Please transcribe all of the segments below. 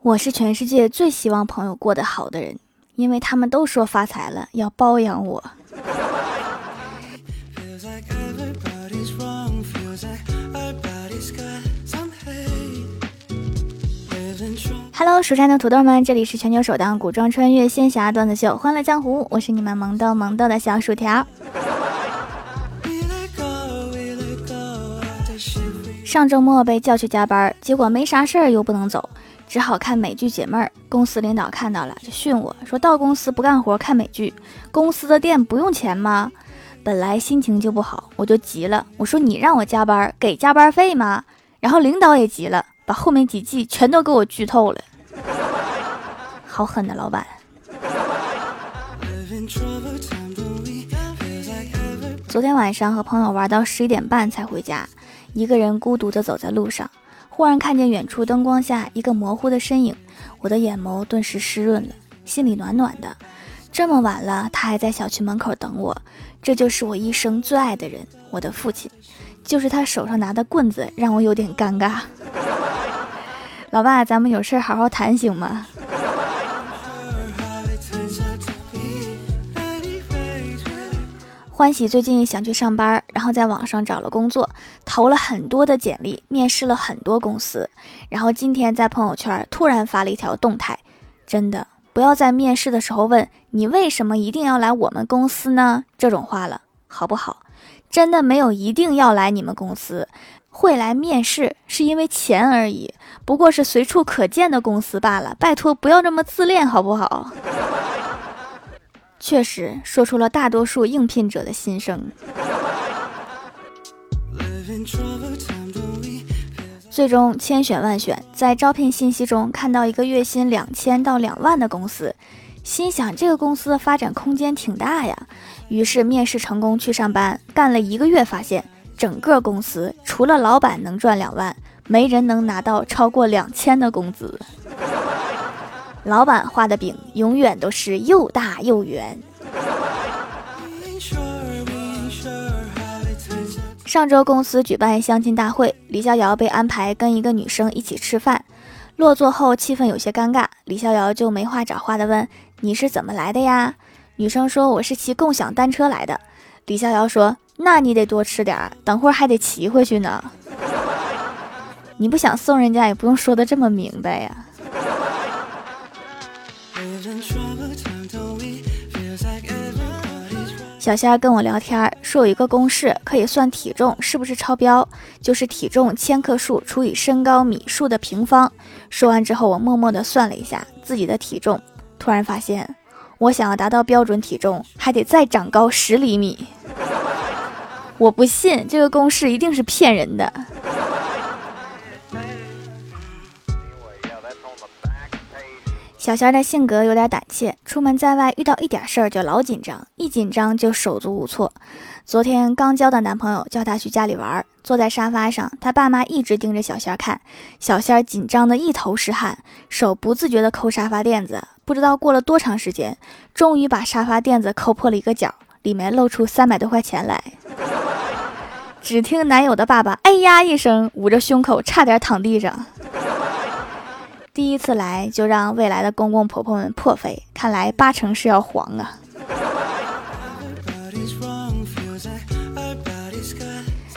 我是全世界最希望朋友过得好的人，因为他们都说发财了要包养我。Hello，蜀山的土豆们，这里是全球首档古装穿越仙侠段子秀《欢乐江湖》，我是你们萌逗萌逗的小薯条。上周末被叫去加班，结果没啥事儿又不能走，只好看美剧解闷儿。公司领导看到了就训我说：“到公司不干活看美剧，公司的店不用钱吗？”本来心情就不好，我就急了，我说：“你让我加班，给加班费吗？”然后领导也急了，把后面几季全都给我剧透了。好狠的老板！昨天晚上和朋友玩到十一点半才回家，一个人孤独地走在路上，忽然看见远处灯光下一个模糊的身影，我的眼眸顿时湿润了，心里暖暖的。这么晚了，他还在小区门口等我，这就是我一生最爱的人，我的父亲。就是他手上拿的棍子让我有点尴尬。老爸，咱们有事好好谈行吗？欢喜最近想去上班，然后在网上找了工作，投了很多的简历，面试了很多公司，然后今天在朋友圈突然发了一条动态：真的不要在面试的时候问你为什么一定要来我们公司呢这种话了，好不好？真的没有一定要来你们公司，会来面试是因为钱而已，不过是随处可见的公司罢了。拜托不要这么自恋好不好？确实说出了大多数应聘者的心声。最终千选万选，在招聘信息中看到一个月薪两千到两万的公司，心想这个公司的发展空间挺大呀。于是面试成功去上班，干了一个月，发现整个公司除了老板能赚两万，没人能拿到超过两千的工资。老板画的饼永远都是又大又圆。上周公司举办相亲大会，李逍遥被安排跟一个女生一起吃饭。落座后气氛有些尴尬，李逍遥就没话找话的问：“你是怎么来的呀？”女生说：“我是骑共享单车来的。”李逍遥说：“那你得多吃点，等会儿还得骑回去呢。你不想送人家，也不用说的这么明白呀。”小仙儿跟我聊天说，有一个公式可以算体重是不是超标，就是体重千克数除以身高米数的平方。说完之后，我默默地算了一下自己的体重，突然发现。我想要达到标准体重，还得再长高十厘米。我不信这个公式一定是骗人的。小仙儿的性格有点胆怯，出门在外遇到一点事儿就老紧张，一紧张就手足无措。昨天刚交的男朋友叫她去家里玩，坐在沙发上，她爸妈一直盯着小仙儿看，小仙儿紧张的一头是汗，手不自觉的抠沙发垫子。不知道过了多长时间，终于把沙发垫子抠破了一个角，里面露出三百多块钱来。只听男友的爸爸“哎呀”一声，捂着胸口，差点躺地上。第一次来就让未来的公公婆婆们破费，看来八成是要黄啊。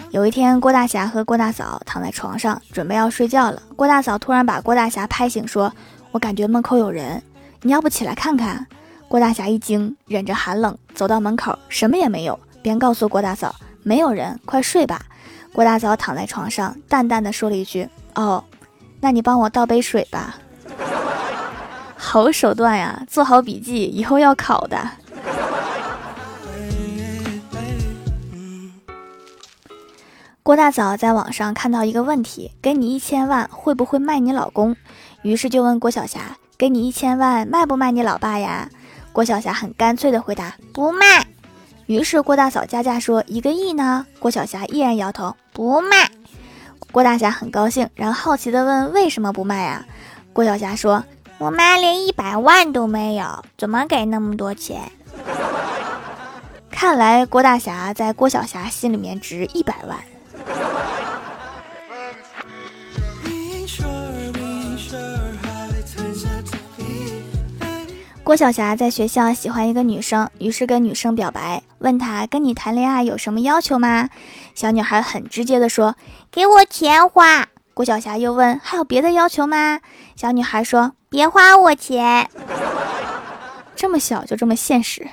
有一天，郭大侠和郭大嫂躺在床上准备要睡觉了，郭大嫂突然把郭大侠拍醒，说：“我感觉门口有人。”你要不起来看看？郭大侠一惊，忍着寒冷走到门口，什么也没有，便告诉郭大嫂：“没有人，快睡吧。”郭大嫂躺在床上，淡淡的说了一句：“哦，那你帮我倒杯水吧。”好手段呀，做好笔记，以后要考的。郭大嫂在网上看到一个问题：给你一千万，会不会卖你老公？于是就问郭晓霞。给你一千万，卖不卖你老爸呀？郭晓霞很干脆的回答：不卖。于是郭大嫂加价说：一个亿呢？郭晓霞依然摇头：不卖。郭大侠很高兴，然后好奇的问：为什么不卖啊？郭晓霞说：我妈连一百万都没有，怎么给那么多钱？看来郭大侠在郭晓霞心里面值一百万。郭晓霞在学校喜欢一个女生，于是跟女生表白，问她跟你谈恋爱有什么要求吗？小女孩很直接的说：“给我钱花。”郭晓霞又问：“还有别的要求吗？”小女孩说：“别花我钱。”这么小就这么现实。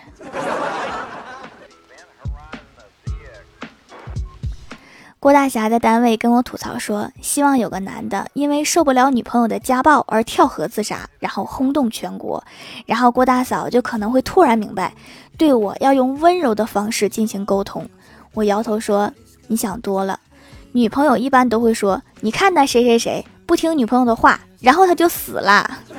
郭大侠在单位跟我吐槽说，希望有个男的因为受不了女朋友的家暴而跳河自杀，然后轰动全国，然后郭大嫂就可能会突然明白，对我要用温柔的方式进行沟通。我摇头说，你想多了，女朋友一般都会说，你看那谁谁谁不听女朋友的话，然后他就死了。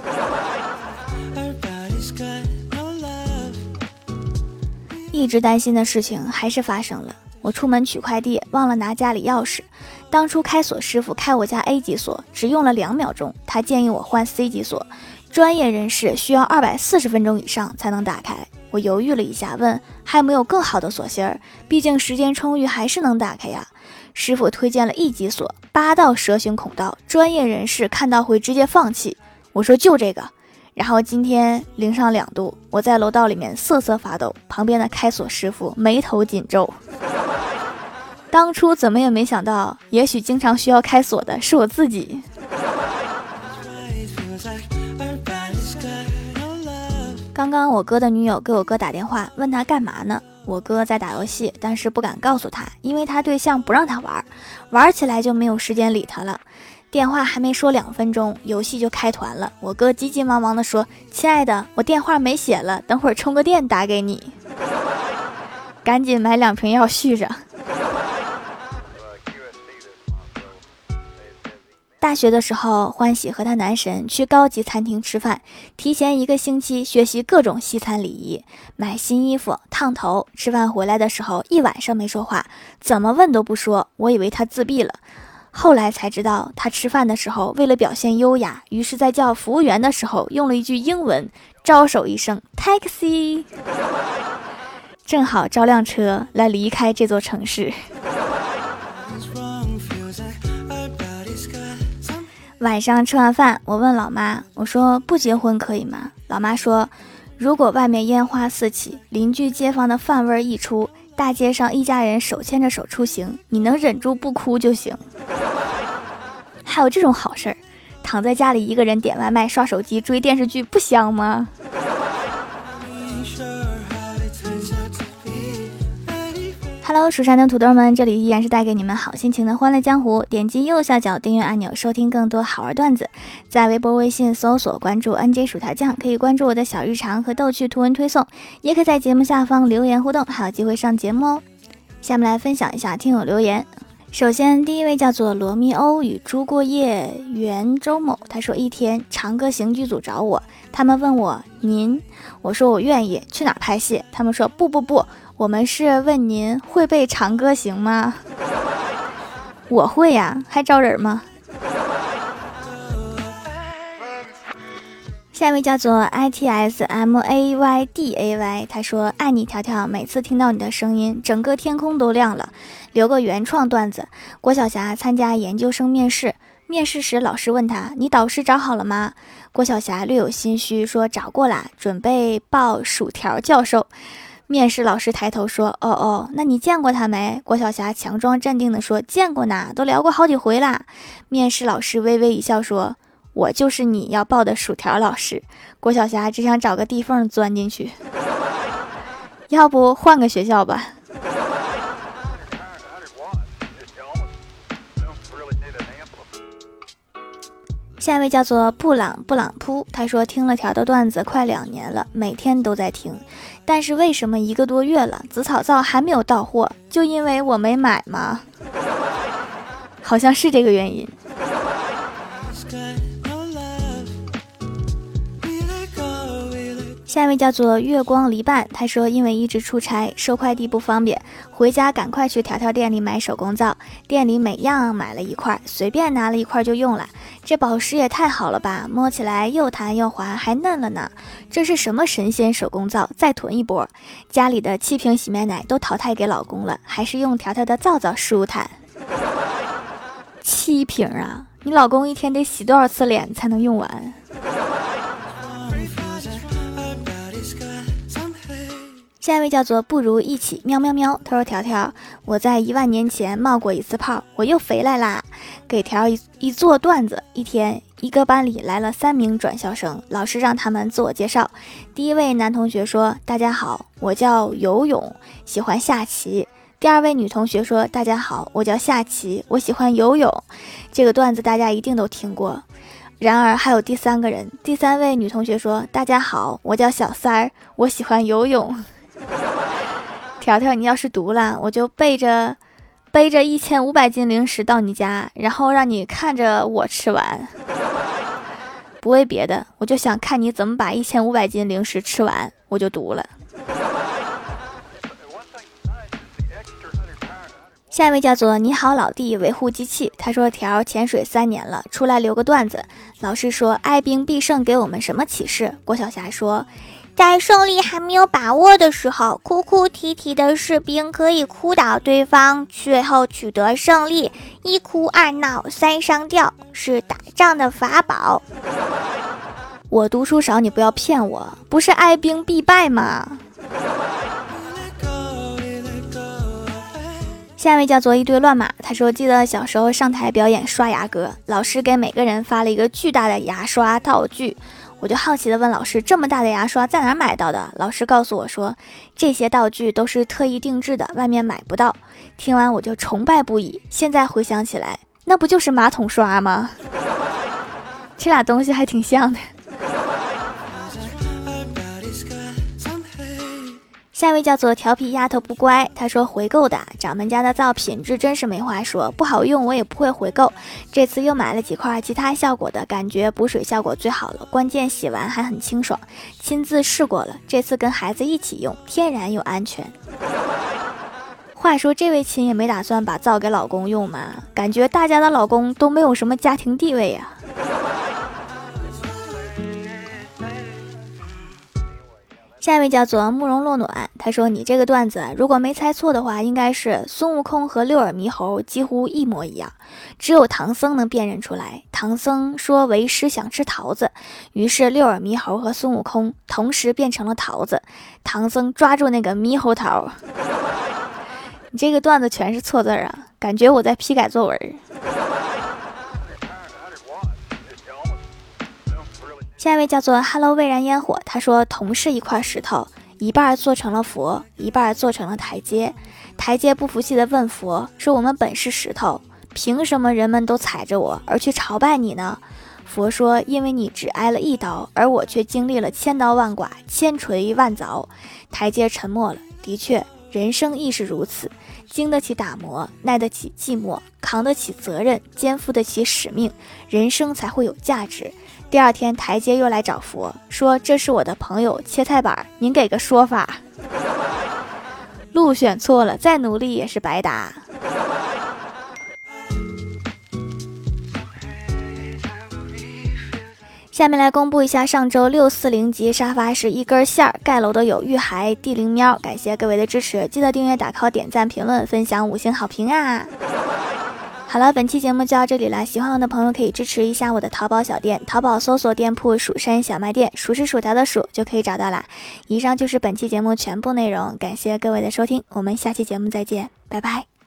一直担心的事情还是发生了。我出门取快递，忘了拿家里钥匙。当初开锁师傅开我家 A 级锁，只用了两秒钟。他建议我换 C 级锁，专业人士需要二百四十分钟以上才能打开。我犹豫了一下，问还有没有更好的锁芯儿？毕竟时间充裕，还是能打开呀。师傅推荐了 E 级锁，八道蛇形孔道，专业人士看到会直接放弃。我说就这个。然后今天零上两度，我在楼道里面瑟瑟发抖，旁边的开锁师傅眉头紧皱。当初怎么也没想到，也许经常需要开锁的是我自己。刚刚我哥的女友给我哥打电话，问他干嘛呢？我哥在打游戏，但是不敢告诉他，因为他对象不让他玩，玩起来就没有时间理他了。电话还没说两分钟，游戏就开团了。我哥急急忙忙地说：“亲爱的，我电话没血了，等会儿充个电打给你。”赶紧买两瓶药续着。大学的时候，欢喜和他男神去高级餐厅吃饭，提前一个星期学习各种西餐礼仪，买新衣服、烫头。吃饭回来的时候，一晚上没说话，怎么问都不说。我以为他自闭了，后来才知道，他吃饭的时候为了表现优雅，于是在叫服务员的时候用了一句英文，招手一声 “taxi”，正好招辆车来离开这座城市。晚上吃完饭，我问老妈：“我说不结婚可以吗？”老妈说：“如果外面烟花四起，邻居街坊的饭味溢出，大街上一家人手牵着手出行，你能忍住不哭就行。” 还有这种好事儿，躺在家里一个人点外卖、刷手机、追电视剧，不香吗？Hello，蜀山的土豆们，这里依然是带给你们好心情的欢乐江湖。点击右下角订阅按钮，收听更多好玩段子。在微博、微信搜索关注 NJ 薯条酱，可以关注我的小日常和逗趣图文推送，也可在节目下方留言互动，还有机会上节目哦。下面来分享一下听友留言。首先，第一位叫做罗密欧与朱过夜原周某，他说一天长歌行剧组找我，他们问我您，我说我愿意去哪拍戏，他们说不不不。我们是问您会背《长歌行》吗？我会呀，还招人吗？下一位叫做 I T S M A Y D A Y，他说爱你条条，每次听到你的声音，整个天空都亮了。留个原创段子：郭晓霞参加研究生面试，面试时老师问他：“你导师找好了吗？”郭晓霞略有心虚说：“找过啦，准备报薯条教授。”面试老师抬头说：“哦哦，那你见过他没？”郭晓霞强装镇定地说：“见过呢，都聊过好几回啦。”面试老师微微一笑说：“我就是你要报的薯条老师。”郭晓霞只想找个地缝钻进去，要不换个学校吧。下一位叫做布朗布朗扑，他说听了条的段子快两年了，每天都在听，但是为什么一个多月了紫草皂还没有到货？就因为我没买吗？好像是这个原因。下一位叫做月光篱笆，他说因为一直出差，收快递不方便，回家赶快去条条店里买手工皂，店里每样买了一块，随便拿了一块就用了。这宝石也太好了吧，摸起来又弹又滑，还嫩了呢。这是什么神仙手工皂？再囤一波。家里的七瓶洗面奶都淘汰给老公了，还是用条条的皂皂舒坦。七瓶啊，你老公一天得洗多少次脸才能用完？下一位叫做不如一起喵喵喵，他说条条，我在一万年前冒过一次泡，我又回来啦，给条一一做段子。一天，一个班里来了三名转校生，老师让他们自我介绍。第一位男同学说：“大家好，我叫游泳，喜欢下棋。”第二位女同学说：“大家好，我叫下棋，我喜欢游泳。”这个段子大家一定都听过。然而还有第三个人，第三位女同学说：“大家好，我叫小三儿，我喜欢游泳。”条条，你要是读了，我就背着背着一千五百斤零食到你家，然后让你看着我吃完。不为别的，我就想看你怎么把一千五百斤零食吃完，我就读了。下一位叫做你好老弟维护机器，他说条潜水三年了，出来留个段子。老师说哀兵必胜给我们什么启示？郭晓霞说。在胜利还没有把握的时候，哭哭啼啼的士兵可以哭倒对方，最后取得胜利。一哭二闹三上吊是打仗的法宝。我读书少，你不要骗我，不是哀兵必败吗？下一位叫做一堆乱码，他说记得小时候上台表演刷牙歌，老师给每个人发了一个巨大的牙刷道具。我就好奇的问老师：“这么大的牙刷在哪买到的？”老师告诉我说：“这些道具都是特意定制的，外面买不到。”听完我就崇拜不已。现在回想起来，那不就是马桶刷吗？这俩东西还挺像的。下一位叫做调皮丫头不乖，她说回购的掌门家的皂品质真是没话说，不好用我也不会回购。这次又买了几块其他效果的，感觉补水效果最好了，关键洗完还很清爽。亲自试过了，这次跟孩子一起用，天然又安全。话说这位亲也没打算把皂给老公用吗？感觉大家的老公都没有什么家庭地位呀。下一位叫做慕容洛暖，他说：“你这个段子如果没猜错的话，应该是孙悟空和六耳猕猴几乎一模一样，只有唐僧能辨认出来。唐僧说为师想吃桃子，于是六耳猕猴和孙悟空同时变成了桃子。唐僧抓住那个猕猴桃。你这个段子全是错字啊，感觉我在批改作文。”下一位叫做 Hello 蔚然烟火，他说同是一块石头，一半做成了佛，一半做成了台阶。台阶不服气的问佛说：“我们本是石头，凭什么人们都踩着我而去朝拜你呢？”佛说：“因为你只挨了一刀，而我却经历了千刀万剐、千锤万凿。”台阶沉默了。的确，人生亦是如此，经得起打磨，耐得起寂寞，扛得起责任，肩负得起使命，人生才会有价值。第二天，台阶又来找佛，说：“这是我的朋友切菜板，您给个说法。”路选错了，再努力也是白搭。下面来公布一下上周六四零级沙发是一根线儿盖楼的有玉孩、地灵喵，感谢各位的支持，记得订阅、打 call、点赞、评论、分享、五星好评啊！好了，本期节目就到这里了。喜欢我的朋友可以支持一下我的淘宝小店，淘宝搜索店铺“蜀山小卖店”，数是薯条的数就可以找到啦。以上就是本期节目全部内容，感谢各位的收听，我们下期节目再见，拜拜。